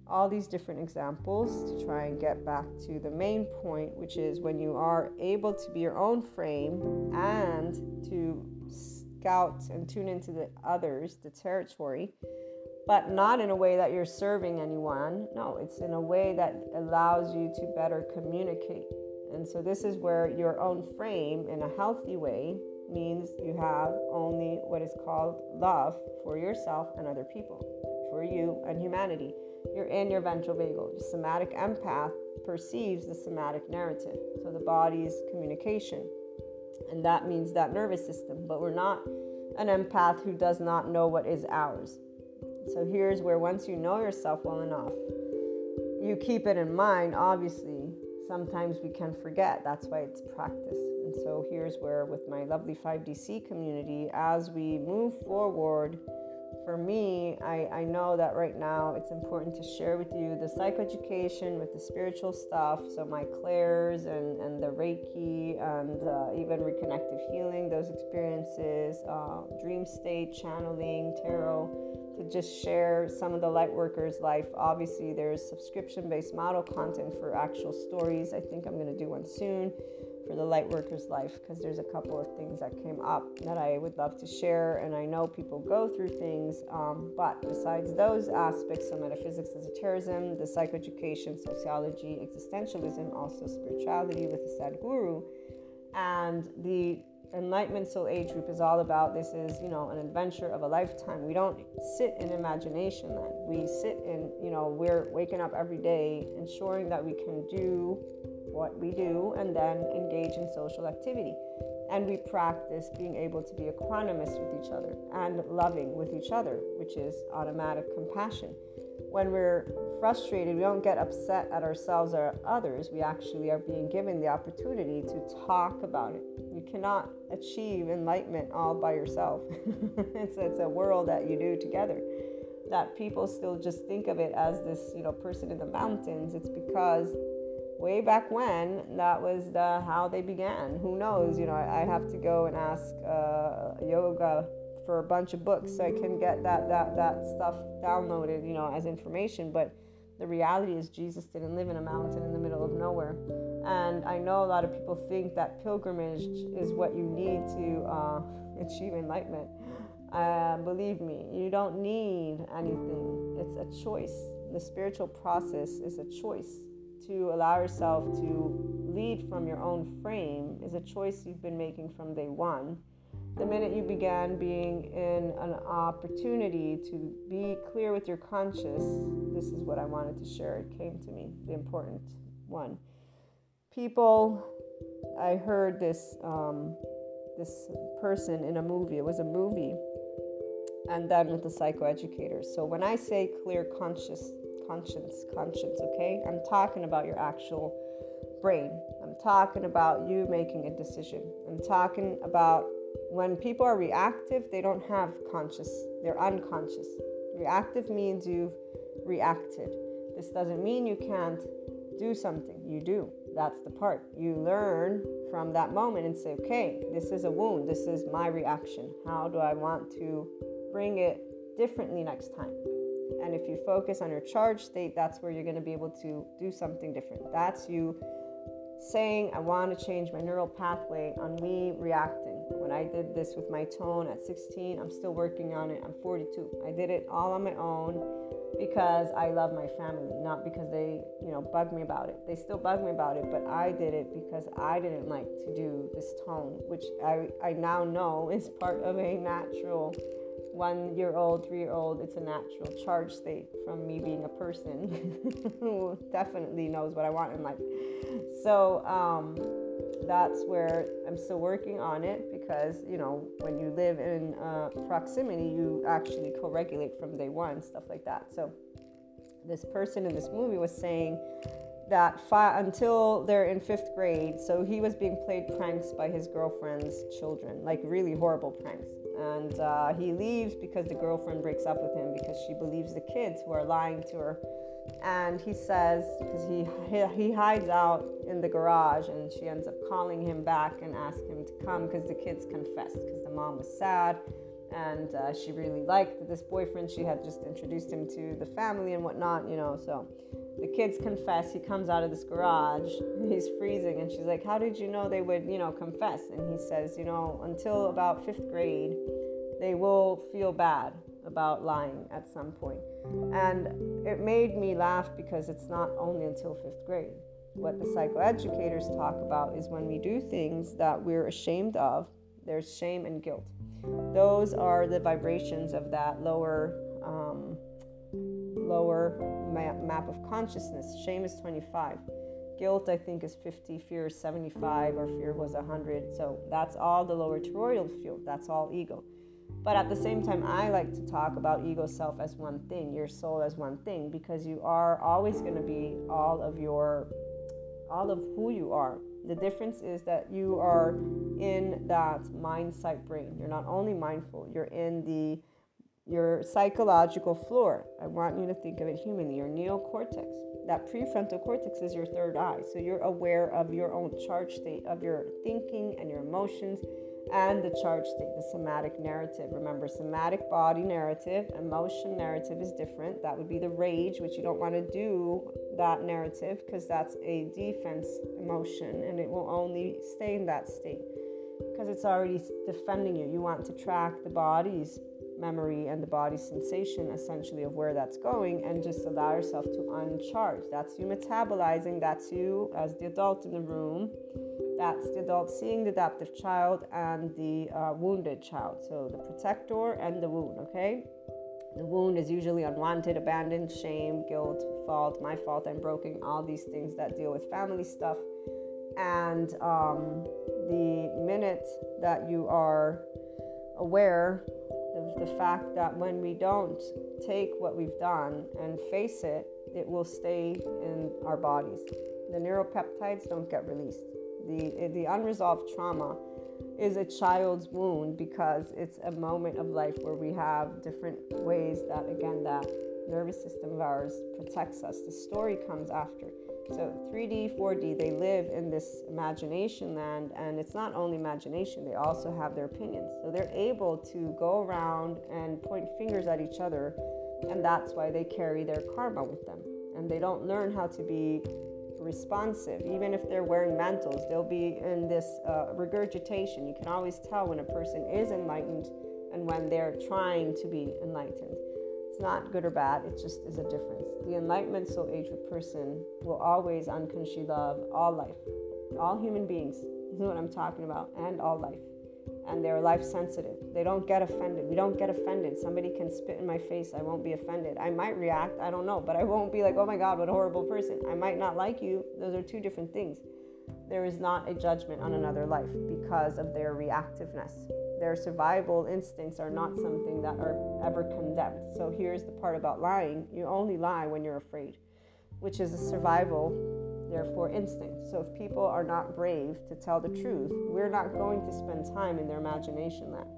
all these different examples to try and get back to the main point, which is when you are able to be your own frame and to scout and tune into the others, the territory, but not in a way that you're serving anyone. No, it's in a way that allows you to better communicate. And so, this is where your own frame in a healthy way means you have only what is called love for yourself and other people, for you and humanity. You're in your ventral vagal. Your somatic empath perceives the somatic narrative, so the body's communication. And that means that nervous system, but we're not an empath who does not know what is ours. So here's where once you know yourself well enough, you keep it in mind, obviously. Sometimes we can forget. That's why it's practice. And so here's where, with my lovely 5DC community, as we move forward, for me, I, I know that right now it's important to share with you the psychoeducation with the spiritual stuff. So, my clairs and, and the Reiki and uh, even reconnective healing, those experiences, uh, dream state, channeling, tarot, to just share some of the light workers' life. Obviously, there's subscription based model content for actual stories. I think I'm going to do one soon for the light worker's life because there's a couple of things that came up that I would love to share. And I know people go through things, um, but besides those aspects, so metaphysics, esotericism, the psychoeducation, sociology, existentialism, also spirituality with the Sadhguru, and the Enlightenment Soul Age group is all about this is, you know, an adventure of a lifetime. We don't sit in imagination then. We sit in, you know, we're waking up every day ensuring that we can do what we do and then engage in social activity. And we practice being able to be equanimous with each other and loving with each other, which is automatic compassion. When we're frustrated, we don't get upset at ourselves or others. We actually are being given the opportunity to talk about it. You cannot achieve enlightenment all by yourself. it's, it's a world that you do together that people still just think of it as this, you know, person in the mountains. It's because way back when that was the how they began. Who knows? You know i, I have to go and ask uh, yoga for a bunch of books so i can get that that that stuff downloaded you know as information but the reality is jesus didn't live in a mountain in the middle of nowhere. And i know a lot of people think that pilgrimage is what you need to uh, achieve enlightenment. Uh, believe me you don't need anything. It's a choice. The spiritual process is a choice to allow yourself to lead from your own frame is a choice you've been making from day one. The minute you began being in an opportunity to be clear with your conscious, this is what I wanted to share. It came to me, the important one. People, I heard this um, this person in a movie. It was a movie, and then with the psychoeducators. So when I say clear conscious conscience, conscience, okay? I'm talking about your actual brain. I'm talking about you making a decision. I'm talking about when people are reactive, they don't have conscious, they're unconscious. Reactive means you've reacted. This doesn't mean you can't do something. You do. That's the part. You learn from that moment and say, okay, this is a wound. This is my reaction. How do I want to bring it differently next time? And if you focus on your charge state, that's where you're going to be able to do something different. That's you saying, I want to change my neural pathway on me reacting. When I did this with my tone at 16, I'm still working on it. I'm 42. I did it all on my own because I love my family, not because they, you know, bug me about it. They still bug me about it, but I did it because I didn't like to do this tone, which I, I now know is part of a natural one year old, three year old, it's a natural charge state from me being a person who definitely knows what I want in life. So um, that's where I'm still working on it because, you know, when you live in uh, proximity, you actually co regulate from day one, stuff like that. So this person in this movie was saying, that fi- until they're in fifth grade, so he was being played pranks by his girlfriend's children, like really horrible pranks and uh, he leaves because the girlfriend breaks up with him because she believes the kids who are lying to her. And he says because he, he he hides out in the garage and she ends up calling him back and asking him to come because the kids confessed because the mom was sad. And uh, she really liked this boyfriend she had just introduced him to the family and whatnot you know so the kids confess he comes out of this garage he's freezing and she's like how did you know they would you know confess? And he says you know until about fifth grade they will feel bad about lying at some point. And it made me laugh because it's not only until fifth grade. What the psychoeducators talk about is when we do things that we're ashamed of there's shame and guilt. Those are the vibrations of that lower um, lower map, map of consciousness. Shame is 25. Guilt, I think, is 50. Fear is 75, or fear was 100. So that's all the lower toroidal field. That's all ego. But at the same time, I like to talk about ego self as one thing, your soul as one thing, because you are always going to be all of your, all of who you are. The difference is that you are in that mind sight brain. You're not only mindful, you're in the your psychological floor. I want you to think of it humanly, your neocortex. That prefrontal cortex is your third eye. So you're aware of your own charge state, of your thinking and your emotions, and the charge state, the somatic narrative. Remember, somatic body narrative, emotion narrative is different. That would be the rage, which you don't want to do that narrative because that's a defense emotion and it will only stay in that state because it's already defending you. You want to track the body's memory and the body sensation essentially of where that's going and just allow yourself to uncharge. That's you metabolizing, that's you as the adult in the room. That's the adult seeing the adaptive child and the uh, wounded child. So the protector and the wound, okay? The wound is usually unwanted, abandoned, shame, guilt, fault, my fault, I'm broken, all these things that deal with family stuff. And um, the minute that you are aware of the fact that when we don't take what we've done and face it, it will stay in our bodies. The neuropeptides don't get released. The, the unresolved trauma is a child's wound because it's a moment of life where we have different ways that, again, that nervous system of ours protects us. The story comes after. So 3D, 4D, they live in this imagination land, and it's not only imagination, they also have their opinions. So they're able to go around and point fingers at each other, and that's why they carry their karma with them. And they don't learn how to be responsive. Even if they're wearing mantles, they'll be in this uh, regurgitation. You can always tell when a person is enlightened and when they're trying to be enlightened. It's not good or bad, it just is a difference. The enlightenment soul age person will always unconsciously love all life, all human beings. This is what I'm talking about, and all life. And they're life sensitive. They don't get offended. We don't get offended. Somebody can spit in my face. I won't be offended. I might react. I don't know. But I won't be like, oh my God, what a horrible person. I might not like you. Those are two different things. There is not a judgment on another life because of their reactiveness their survival instincts are not something that are ever condemned. So here's the part about lying you only lie when you're afraid, which is a survival, therefore, instinct. So if people are not brave to tell the truth, we're not going to spend time in their imagination land.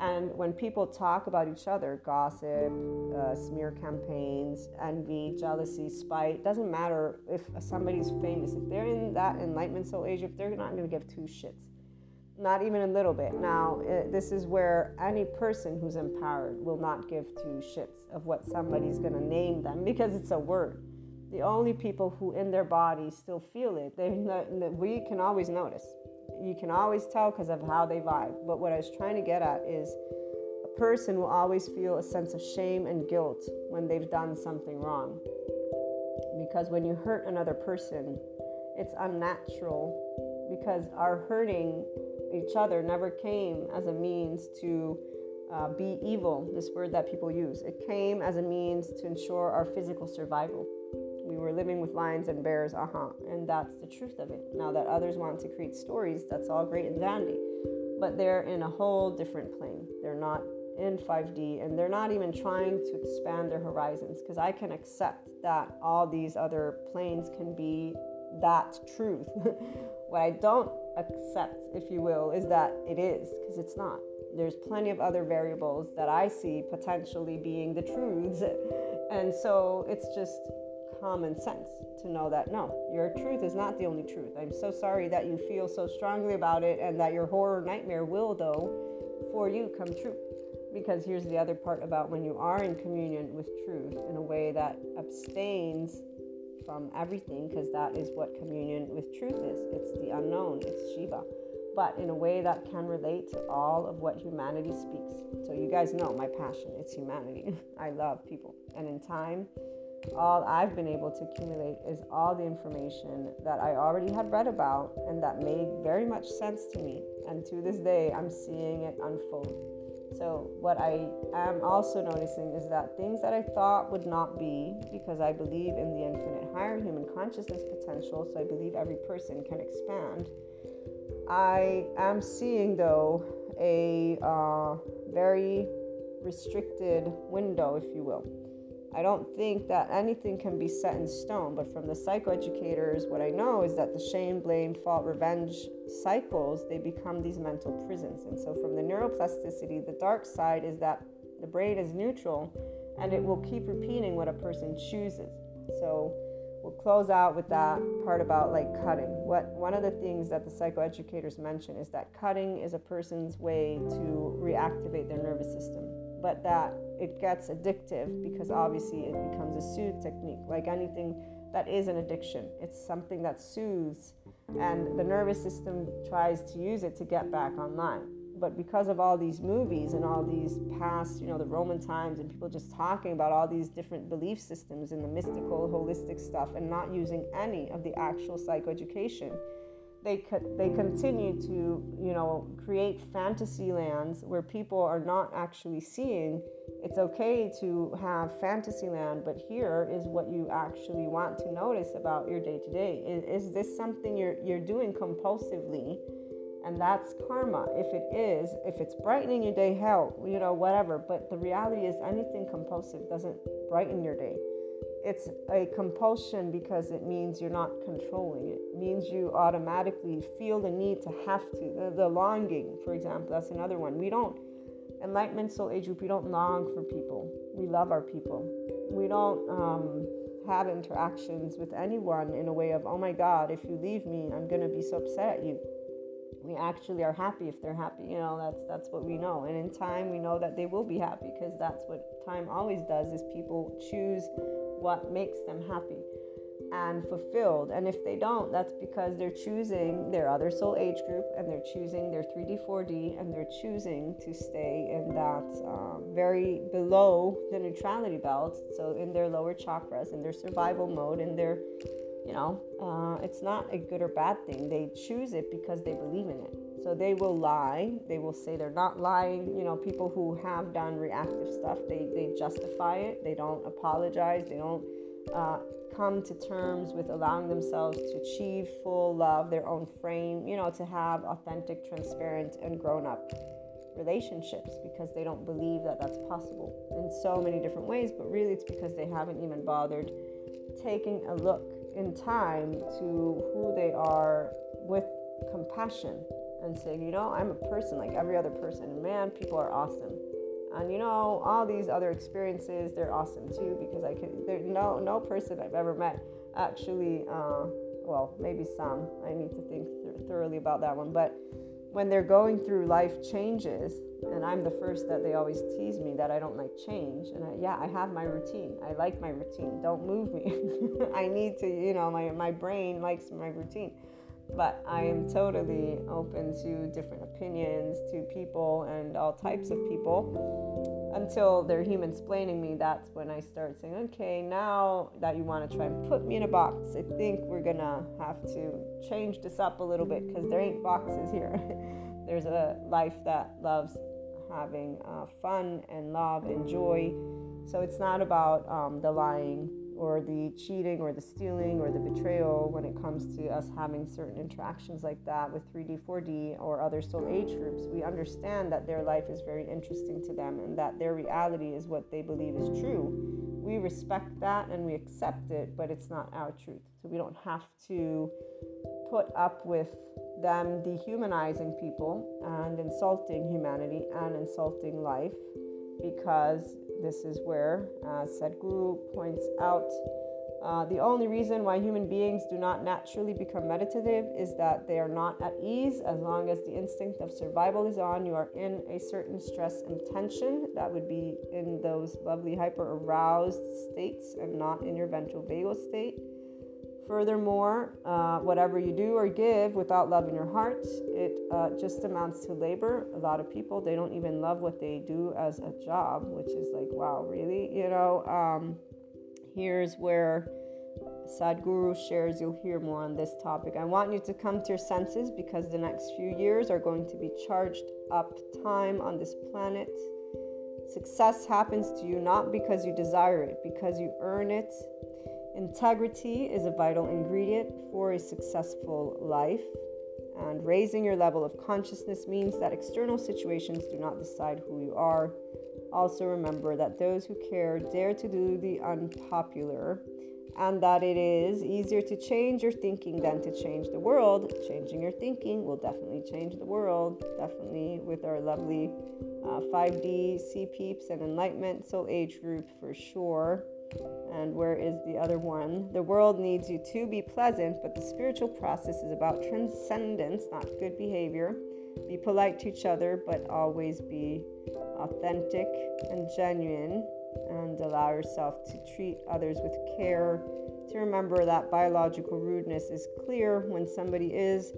And when people talk about each other, gossip, uh, smear campaigns, envy, jealousy, spite, doesn't matter if somebody's famous. If they're in that enlightenment soul age, if they're not going to give two shits not even a little bit. Now, it, this is where any person who's empowered will not give two shits of what somebody's going to name them because it's a word. The only people who in their body still feel it, they, we can always notice. You can always tell because of how they vibe. But what I was trying to get at is a person will always feel a sense of shame and guilt when they've done something wrong. Because when you hurt another person, it's unnatural because our hurting each other never came as a means to uh, be evil, this word that people use. It came as a means to ensure our physical survival. We were living with lions and bears, uh huh, and that's the truth of it. Now that others want to create stories, that's all great and dandy, but they're in a whole different plane. They're not in 5D and they're not even trying to expand their horizons because I can accept that all these other planes can be that truth. what I don't accept, if you will, is that it is, because it's not. There's plenty of other variables that I see potentially being the truths. And so it's just common sense to know that no, your truth is not the only truth. I'm so sorry that you feel so strongly about it and that your horror nightmare will, though, for you come true. Because here's the other part about when you are in communion with truth in a way that abstains from everything, because that is what communion with truth is it's the unknown, it's Shiva but in a way that can relate to all of what humanity speaks. So, you guys know my passion it's humanity. I love people. And in time, all I've been able to accumulate is all the information that I already had read about and that made very much sense to me. And to this day, I'm seeing it unfold. So, what I am also noticing is that things that I thought would not be, because I believe in the infinite higher human consciousness potential, so I believe every person can expand I am seeing, though, a uh, very restricted window, if you will. I don't think that anything can be set in stone, but from the psychoeducators, what I know is that the shame, blame, fault, revenge cycles, they become these mental prisons. And so from the neuroplasticity, the dark side is that the brain is neutral and it will keep repeating what a person chooses. So we'll close out with that part about like cutting. What one of the things that the psychoeducators mention is that cutting is a person's way to reactivate their nervous system, but that it gets addictive because obviously it becomes a soothe technique, like anything that is an addiction. It's something that soothes, and the nervous system tries to use it to get back online but because of all these movies and all these past, you know, the Roman times and people just talking about all these different belief systems and the mystical, holistic stuff and not using any of the actual psychoeducation, they could they continue to, you know, create fantasy lands where people are not actually seeing it's okay to have fantasy land, but here is what you actually want to notice about your day to day. Is this something you're you're doing compulsively? and that's karma if it is if it's brightening your day hell you know whatever but the reality is anything compulsive doesn't brighten your day it's a compulsion because it means you're not controlling it. it means you automatically feel the need to have to the, the longing for example that's another one we don't enlightenment soul age group we don't long for people. We love our people. We don't um, have interactions with anyone in a way of oh my god if you leave me i'm going to be so upset at you. We actually are happy if they're happy you know that's that's what we know. And in time we know that they will be happy because that's what time always does is people choose what makes them happy and fulfilled and if they don't that's because they're choosing their other soul age group and they're choosing their 3d 4d and they're choosing to stay in that um, very below the neutrality belt so in their lower chakras in their survival mode in their you know, uh, it's not a good or bad thing. They choose it because they believe in it. So they will lie. They will say they're not lying. You know, people who have done reactive stuff, they, they justify it. They don't apologize. They don't uh, come to terms with allowing themselves to achieve full love, their own frame, you know, to have authentic, transparent, and grown up relationships because they don't believe that that's possible in so many different ways. But really, it's because they haven't even bothered taking a look in time to who they are with compassion and saying, you know, I'm a person like every other person. Man, people are awesome. And you know, all these other experiences, they're awesome too because I can. There's no no person I've ever met actually. Uh, well, maybe some. I need to think th- thoroughly about that one. But when they're going through life changes, and I'm the first that they always tease me that I don't like change. And I, yeah, I have my routine. I like my routine. Don't move me. I need to, you know, my, my brain likes my routine. But I am totally open to different opinions, to people and all types of people until they're human explaining me. That's when I start saying, okay, now that you want to try and put me in a box, I think we're to have to change this up a little bit because there ain't boxes here. There's a life that loves having uh, fun and love and joy. So it's not about um, the lying or the cheating or the stealing or the betrayal when it comes to us having certain interactions like that with 3D, 4D, or other soul age groups. We understand that their life is very interesting to them and that their reality is what they believe is true. We respect that and we accept it, but it's not our truth. So we don't have to put up with them dehumanizing people and insulting humanity and insulting life because this is where, as Sadhguru points out, Uh, the only reason why human beings do not naturally become meditative is that they are not at ease. As long as the instinct of survival is on, you are in a certain stress and tension. That would be in those lovely hyper aroused states and not in your ventral vagal state. Furthermore, uh, whatever you do or give without love in your heart, it uh, just amounts to labor. A lot of people, they don't even love what they do as a job, which is like, wow, really? You know, um, here's where Sadhguru shares, you'll hear more on this topic. I want you to come to your senses because the next few years are going to be charged up time on this planet. Success happens to you not because you desire it, because you earn it. Integrity is a vital ingredient for a successful life. And raising your level of consciousness means that external situations do not decide who you are. Also, remember that those who care dare to do the unpopular and that it is easier to change your thinking than to change the world. Changing your thinking will definitely change the world, definitely with our lovely uh, 5D Sea Peeps and Enlightenment Soul Age group for sure. And where is the other one? The world needs you to be pleasant, but the spiritual process is about transcendence, not good behavior. Be polite to each other, but always be authentic and genuine and allow yourself to treat others with care. To remember that biological rudeness is clear when somebody is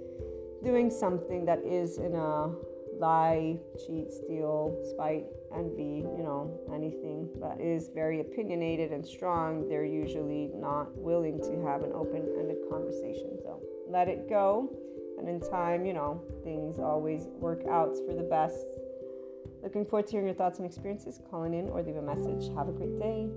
doing something that is in a lie, cheat, steal, spite, envy, you know, anything that is very opinionated and strong, they're usually not willing to have an open ended conversation. So let it go. And in time, you know, things always work out for the best. Looking forward to hearing your thoughts and experiences. Calling in or leave a message. Have a great day.